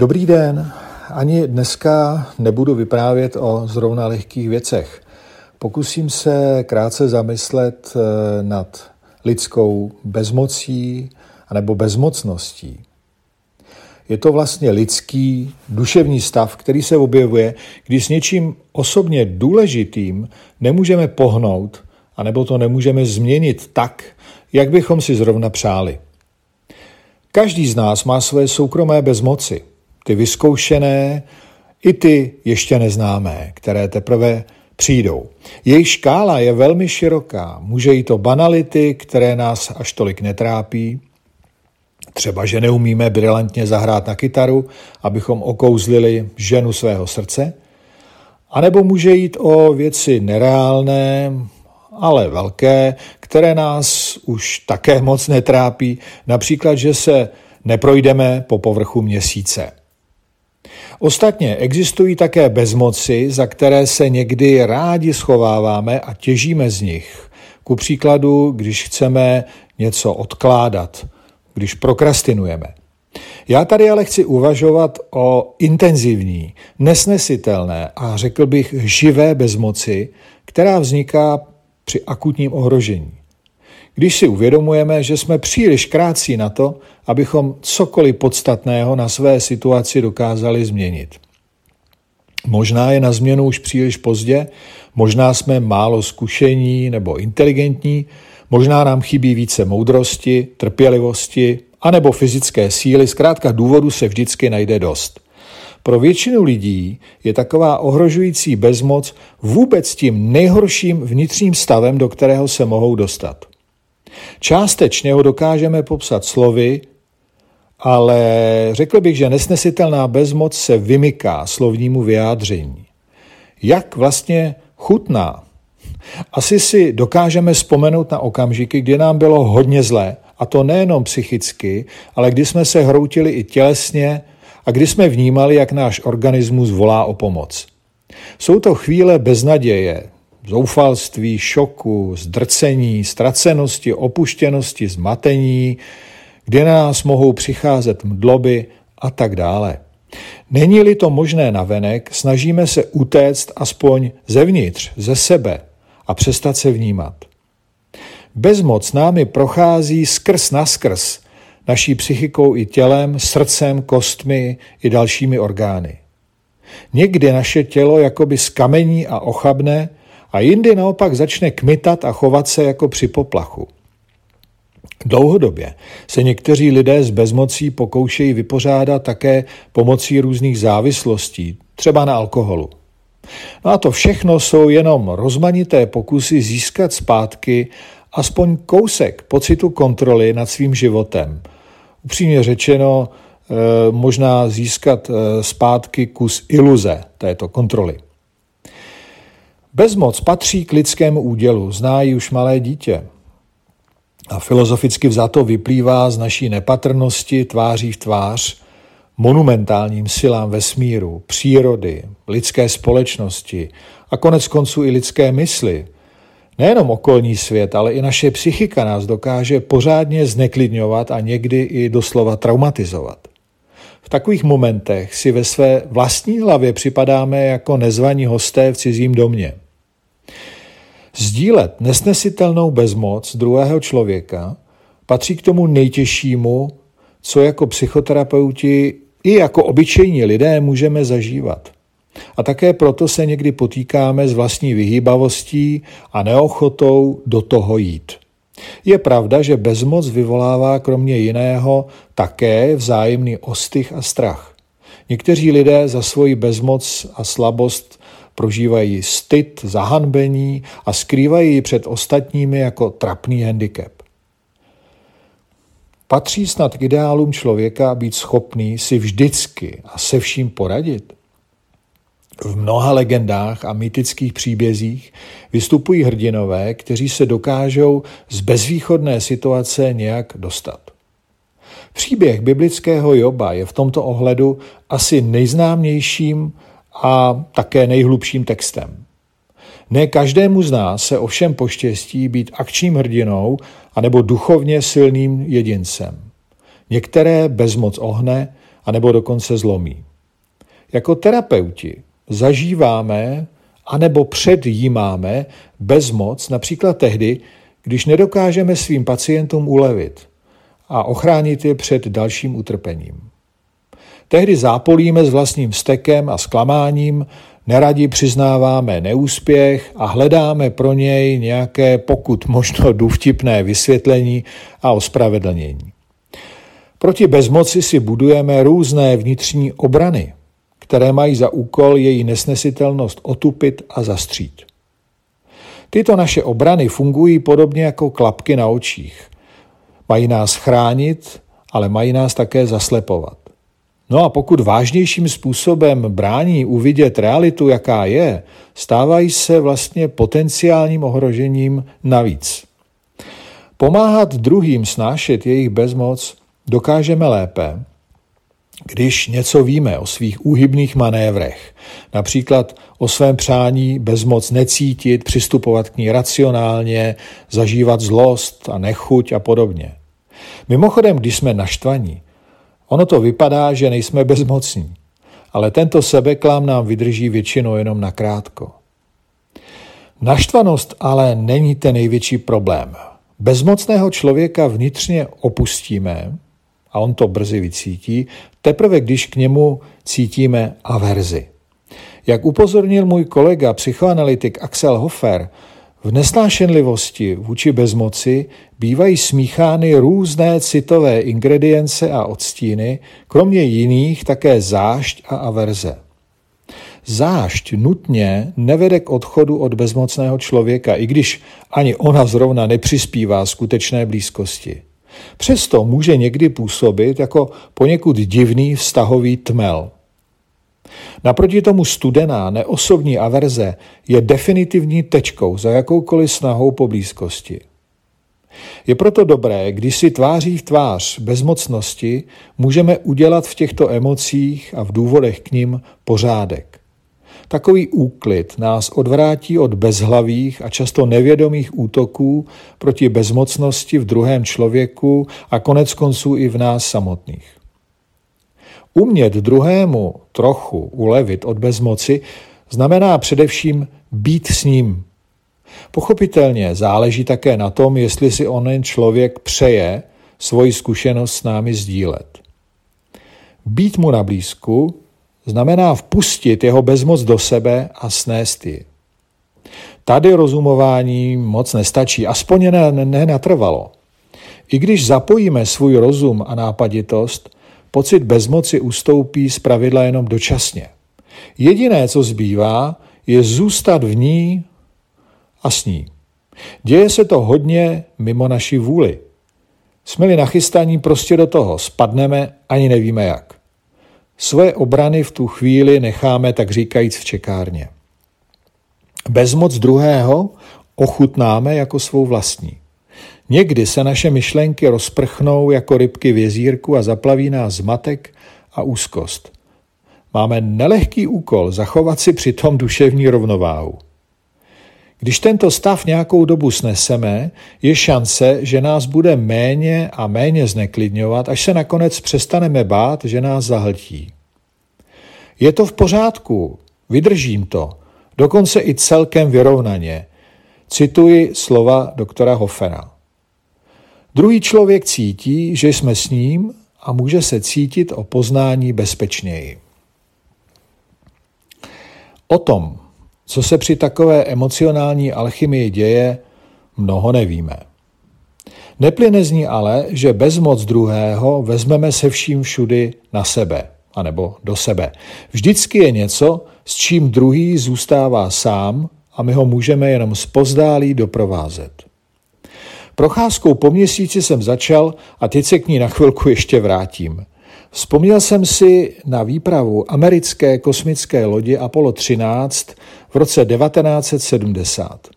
Dobrý den. Ani dneska nebudu vyprávět o zrovna lehkých věcech. Pokusím se krátce zamyslet eh, nad lidskou bezmocí anebo bezmocností. Je to vlastně lidský duševní stav, který se objevuje, když s něčím osobně důležitým nemůžeme pohnout, anebo to nemůžeme změnit tak, jak bychom si zrovna přáli. Každý z nás má své soukromé bezmoci, ty vyzkoušené i ty ještě neznámé, které teprve přijdou. Jejich škála je velmi široká. Může jít o banality, které nás až tolik netrápí, Třeba, že neumíme brilantně zahrát na kytaru, abychom okouzlili ženu svého srdce, a nebo může jít o věci nereálné, ale velké, které nás už také moc netrápí, například, že se neprojdeme po povrchu měsíce. Ostatně existují také bezmoci, za které se někdy rádi schováváme a těžíme z nich. Ku příkladu, když chceme něco odkládat – když prokrastinujeme. Já tady ale chci uvažovat o intenzivní, nesnesitelné a řekl bych živé bezmoci, která vzniká při akutním ohrožení. Když si uvědomujeme, že jsme příliš krátcí na to, abychom cokoliv podstatného na své situaci dokázali změnit. Možná je na změnu už příliš pozdě, možná jsme málo zkušení nebo inteligentní, Možná nám chybí více moudrosti, trpělivosti anebo fyzické síly, zkrátka důvodu se vždycky najde dost. Pro většinu lidí je taková ohrožující bezmoc vůbec tím nejhorším vnitřním stavem, do kterého se mohou dostat. Částečně ho dokážeme popsat slovy, ale řekl bych, že nesnesitelná bezmoc se vymyká slovnímu vyjádření. Jak vlastně chutná asi si dokážeme vzpomenout na okamžiky, kdy nám bylo hodně zlé, a to nejenom psychicky, ale kdy jsme se hroutili i tělesně a kdy jsme vnímali, jak náš organismus volá o pomoc. Jsou to chvíle beznaděje, zoufalství, šoku, zdrcení, ztracenosti, opuštěnosti, zmatení, kdy na nás mohou přicházet mdloby a tak dále. Není-li to možné navenek, snažíme se utéct aspoň zevnitř, ze sebe, a přestat se vnímat. Bezmoc námi prochází skrz na skrz, naší psychikou i tělem, srdcem, kostmi i dalšími orgány. Někdy naše tělo jakoby skamení a ochabne a jindy naopak začne kmitat a chovat se jako při poplachu. Dlouhodobě se někteří lidé s bezmocí pokoušejí vypořádat také pomocí různých závislostí, třeba na alkoholu. No a to všechno jsou jenom rozmanité pokusy získat zpátky aspoň kousek pocitu kontroly nad svým životem. Upřímně řečeno, eh, možná získat eh, zpátky kus iluze této kontroly. Bezmoc patří k lidskému údělu, zná ji už malé dítě. A filozoficky vzato vyplývá z naší nepatrnosti tváří v tvář monumentálním silám vesmíru, přírody, lidské společnosti a konec konců i lidské mysli. Nejenom okolní svět, ale i naše psychika nás dokáže pořádně zneklidňovat a někdy i doslova traumatizovat. V takových momentech si ve své vlastní hlavě připadáme jako nezvaní hosté v cizím domě. Sdílet nesnesitelnou bezmoc druhého člověka patří k tomu nejtěžšímu, co jako psychoterapeuti i jako obyčejní lidé můžeme zažívat. A také proto se někdy potýkáme s vlastní vyhýbavostí a neochotou do toho jít. Je pravda, že bezmoc vyvolává kromě jiného také vzájemný ostych a strach. Někteří lidé za svoji bezmoc a slabost prožívají styd, zahanbení a skrývají ji před ostatními jako trapný handicap. Patří snad k ideálům člověka být schopný si vždycky a se vším poradit? V mnoha legendách a mytických příbězích vystupují hrdinové, kteří se dokážou z bezvýchodné situace nějak dostat. Příběh biblického Joba je v tomto ohledu asi nejznámějším a také nejhlubším textem. Ne každému z nás se ovšem poštěstí být akčním hrdinou anebo duchovně silným jedincem. Některé bezmoc ohne anebo dokonce zlomí. Jako terapeuti zažíváme anebo předjímáme bezmoc například tehdy, když nedokážeme svým pacientům ulevit a ochránit je před dalším utrpením. Tehdy zápolíme s vlastním stekem a zklamáním, neradi přiznáváme neúspěch a hledáme pro něj nějaké pokud možno důvtipné vysvětlení a ospravedlnění. Proti bezmoci si budujeme různé vnitřní obrany, které mají za úkol její nesnesitelnost otupit a zastřít. Tyto naše obrany fungují podobně jako klapky na očích. Mají nás chránit, ale mají nás také zaslepovat. No a pokud vážnějším způsobem brání uvidět realitu, jaká je, stávají se vlastně potenciálním ohrožením navíc. Pomáhat druhým snášet jejich bezmoc dokážeme lépe, když něco víme o svých úhybných manévrech, například o svém přání bezmoc necítit, přistupovat k ní racionálně, zažívat zlost a nechuť a podobně. Mimochodem, když jsme naštvaní, ono to vypadá, že nejsme bezmocní, ale tento sebeklám nám vydrží většinou jenom na krátko. Naštvanost ale není ten největší problém. Bezmocného člověka vnitřně opustíme, a on to brzy vycítí, teprve když k němu cítíme averzi. Jak upozornil můj kolega, psychoanalytik Axel Hofer, v nesnášenlivosti vůči bezmoci bývají smíchány různé citové ingredience a odstíny, kromě jiných také zášť a averze. Zášť nutně nevede k odchodu od bezmocného člověka, i když ani ona zrovna nepřispívá skutečné blízkosti. Přesto může někdy působit jako poněkud divný vztahový tmel. Naproti tomu studená, neosobní averze je definitivní tečkou za jakoukoliv snahou po blízkosti. Je proto dobré, když si tváří v tvář bezmocnosti můžeme udělat v těchto emocích a v důvodech k ním pořádek. Takový úklid nás odvrátí od bezhlavých a často nevědomých útoků proti bezmocnosti v druhém člověku a konec konců i v nás samotných. Umět druhému trochu ulevit od bezmoci znamená především být s ním. Pochopitelně záleží také na tom, jestli si onen člověk přeje svoji zkušenost s námi sdílet. Být mu na blízku znamená vpustit jeho bezmoc do sebe a snést ji. Tady rozumování moc nestačí, aspoň nenatrvalo. I když zapojíme svůj rozum a nápaditost, pocit bezmoci ustoupí z pravidla jenom dočasně. Jediné, co zbývá, je zůstat v ní a s ní. Děje se to hodně mimo naší vůli. Jsme-li nachystaní prostě do toho, spadneme, ani nevíme jak. Svoje obrany v tu chvíli necháme, tak říkajíc, v čekárně. Bezmoc druhého ochutnáme jako svou vlastní. Někdy se naše myšlenky rozprchnou jako rybky v jezírku a zaplaví nás zmatek a úzkost. Máme nelehký úkol zachovat si přitom duševní rovnováhu. Když tento stav nějakou dobu sneseme, je šance, že nás bude méně a méně zneklidňovat, až se nakonec přestaneme bát, že nás zahltí. Je to v pořádku, vydržím to, dokonce i celkem vyrovnaně. Cituji slova doktora Hofera. Druhý člověk cítí, že jsme s ním a může se cítit o poznání bezpečněji. O tom, co se při takové emocionální alchymii děje, mnoho nevíme. Neplyne z ní ale, že bezmoc druhého vezmeme se vším všudy na sebe, anebo do sebe. Vždycky je něco, s čím druhý zůstává sám a my ho můžeme jenom zpozdálí doprovázet. Procházkou po měsíci jsem začal a teď se k ní na chvilku ještě vrátím. Vzpomněl jsem si na výpravu americké kosmické lodi Apollo 13 v roce 1970.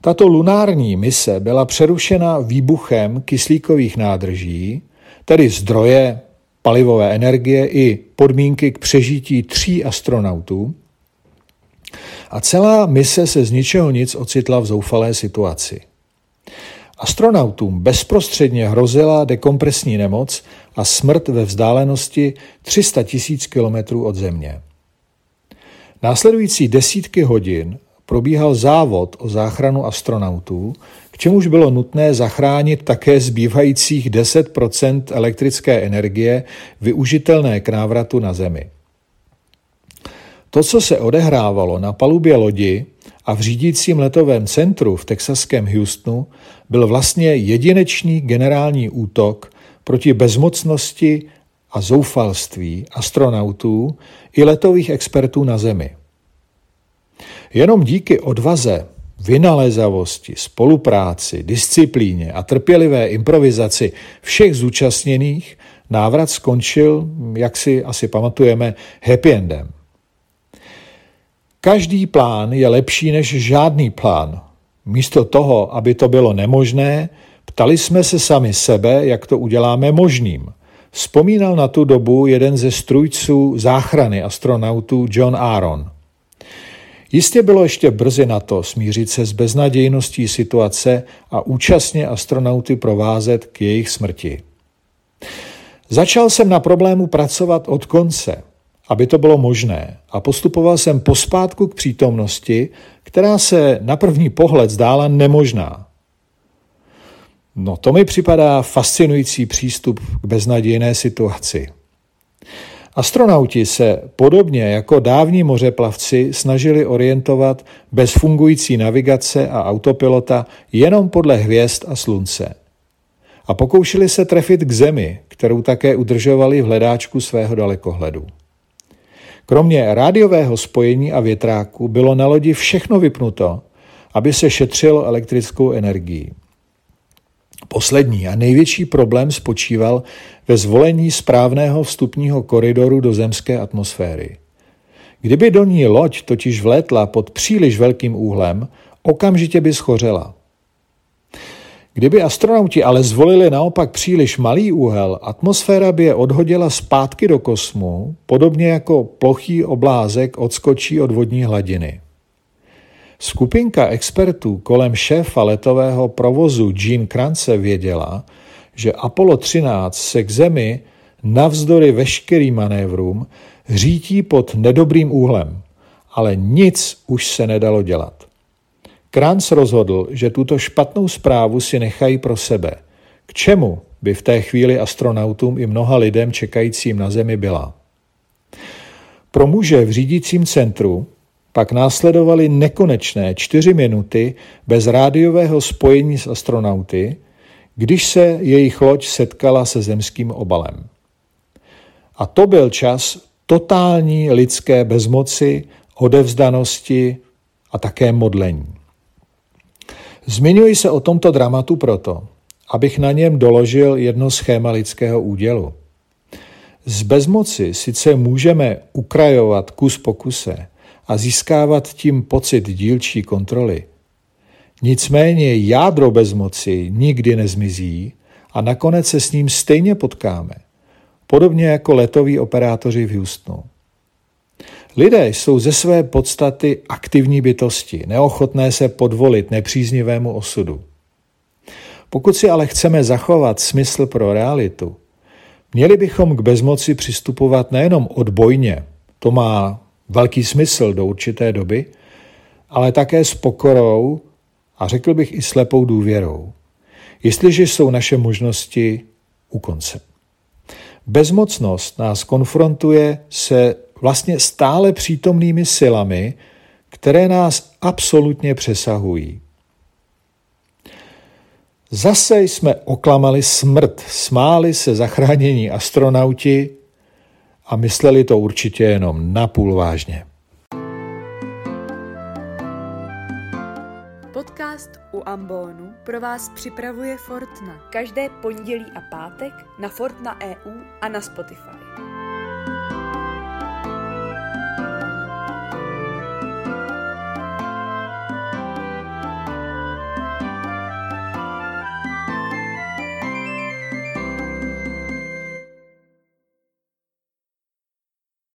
Tato lunární mise byla přerušena výbuchem kyslíkových nádrží, tedy zdroje palivové energie i podmínky k přežití tří astronautů, a celá mise se z ničeho nic ocitla v zoufalé situaci. Astronautům bezprostředně hrozila dekompresní nemoc a smrt ve vzdálenosti 300 tisíc kilometrů od Země. Následující desítky hodin probíhal závod o záchranu astronautů, k čemuž bylo nutné zachránit také zbývajících 10% elektrické energie využitelné k návratu na Zemi. To, co se odehrávalo na palubě lodi a v řídícím letovém centru v texaském Houstonu, byl vlastně jedinečný generální útok proti bezmocnosti a zoufalství astronautů i letových expertů na Zemi. Jenom díky odvaze, vynalézavosti, spolupráci, disciplíně a trpělivé improvizaci všech zúčastněných návrat skončil, jak si asi pamatujeme, happy endem. Každý plán je lepší než žádný plán. Místo toho, aby to bylo nemožné, ptali jsme se sami sebe, jak to uděláme možným. Vzpomínal na tu dobu jeden ze strujců záchrany astronautů John Aaron. Jistě bylo ještě brzy na to smířit se s beznadějností situace a účastně astronauty provázet k jejich smrti. Začal jsem na problému pracovat od konce, aby to bylo možné a postupoval jsem pospátku k přítomnosti, která se na první pohled zdála nemožná. No to mi připadá fascinující přístup k beznadějné situaci. Astronauti se podobně jako dávní mořeplavci snažili orientovat bez fungující navigace a autopilota jenom podle hvězd a slunce. A pokoušeli se trefit k Zemi, kterou také udržovali v hledáčku svého dalekohledu. Kromě rádiového spojení a větráku bylo na lodi všechno vypnuto, aby se šetřilo elektrickou energií. Poslední a největší problém spočíval ve zvolení správného vstupního koridoru do zemské atmosféry. Kdyby do ní loď totiž vlétla pod příliš velkým úhlem, okamžitě by schořela. Kdyby astronauti ale zvolili naopak příliš malý úhel, atmosféra by je odhodila zpátky do kosmu, podobně jako plochý oblázek odskočí od vodní hladiny. Skupinka expertů kolem šéfa letového provozu Jean Krance věděla, že Apollo 13 se k Zemi navzdory veškerým manévrům řítí pod nedobrým úhlem, ale nic už se nedalo dělat. Kranz rozhodl, že tuto špatnou zprávu si nechají pro sebe. K čemu by v té chvíli astronautům i mnoha lidem čekajícím na Zemi byla? Pro muže v řídícím centru pak následovaly nekonečné čtyři minuty bez rádiového spojení s astronauty, když se jejich loď setkala se zemským obalem. A to byl čas totální lidské bezmoci, odevzdanosti a také modlení. Zmiňuji se o tomto dramatu proto, abych na něm doložil jedno schéma lidského údělu. Z bezmoci sice můžeme ukrajovat kus po kuse a získávat tím pocit dílčí kontroly. Nicméně jádro bezmoci nikdy nezmizí a nakonec se s ním stejně potkáme, podobně jako letoví operátoři v Houstonu. Lidé jsou ze své podstaty aktivní bytosti, neochotné se podvolit nepříznivému osudu. Pokud si ale chceme zachovat smysl pro realitu, měli bychom k bezmoci přistupovat nejenom odbojně, to má velký smysl do určité doby, ale také s pokorou a řekl bych i slepou důvěrou, jestliže jsou naše možnosti u konce. Bezmocnost nás konfrontuje se vlastně stále přítomnými silami, které nás absolutně přesahují. Zase jsme oklamali smrt, smáli se zachránění astronauti a mysleli to určitě jenom napůl vážně. Podcast u Ambonu pro vás připravuje Fortna. Každé pondělí a pátek na Fortna EU a na Spotify.